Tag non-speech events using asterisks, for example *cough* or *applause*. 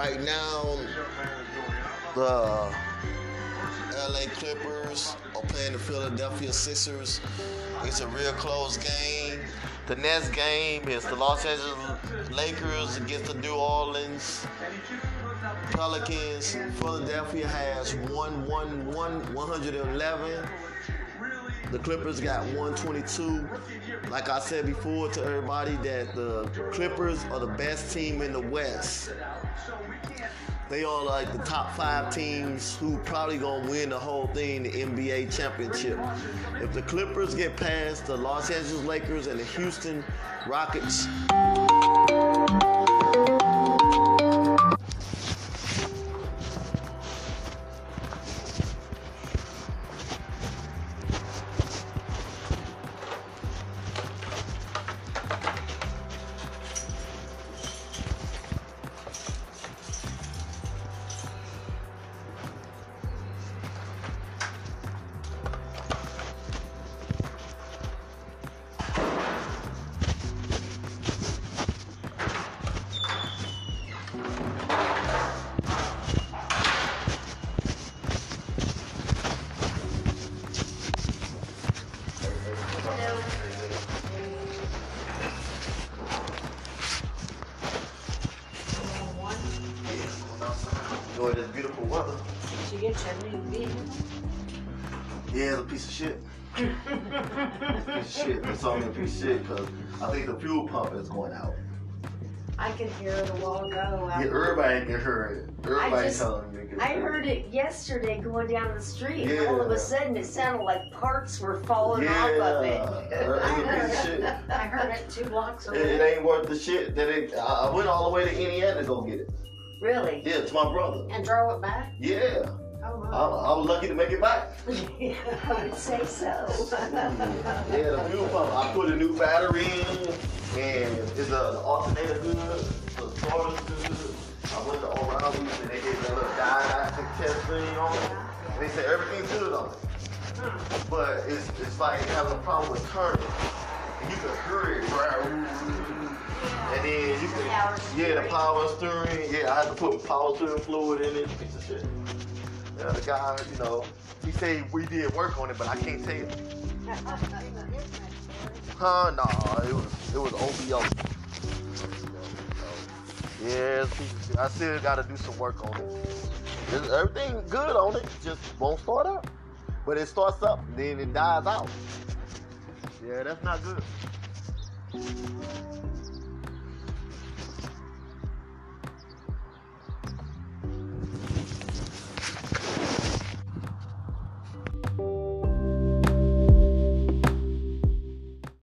right now, the LA Clippers are playing the Philadelphia Sixers. It's a real close game. The next game is the Los Angeles Lakers against the New Orleans Pelicans. Philadelphia has 111, 111. The Clippers got 122. Like I said before to everybody, that the Clippers are the best team in the West. They are like the top five teams who probably gonna win the whole thing, the NBA championship. If the Clippers get past the Los Angeles Lakers and the Houston Rockets, enjoy this beautiful weather. Did you get your new vehicle? Yeah, it's a piece of shit. piece of shit. It's only a piece of shit because I think the fuel pump is going out. I could hear it a while ago. Yeah, everybody can hear it. Everybody just- telling me. I heard it yesterday going down the street. and All of a sudden, it sounded like parts were falling Yeah, off of it. it's *laughs* a piece of shit. I heard it two blocks away. it ain't worth the shit that it. I went all the way to Indiana to go get it. Really? Yeah, it's my brother. And drove it back? Yeah, Oh, I, I was lucky to make it back. *laughs* yeah, I would say so. *laughs* Yeah, the fuel pump. I put a new battery in, and it's a the alternator good, the starter's good. I went to O'Reilly's and they gave me a little diagnostic test thing on it. And they said everything's good on it. Hmm. But it's it's like having a problem with turning. And you can hear it, Power can, yeah, the power steering. Yeah, I had to put power steering fluid in it. Piece of shit. Yeah, the guy, you know, he said we did work on it, but I can't tell. Huh? Nah, it was it was OBO. Yeah, I still got to do some work on it. Everything good on it, just won't start up. But it starts up, then it dies out. Yeah, that's not good.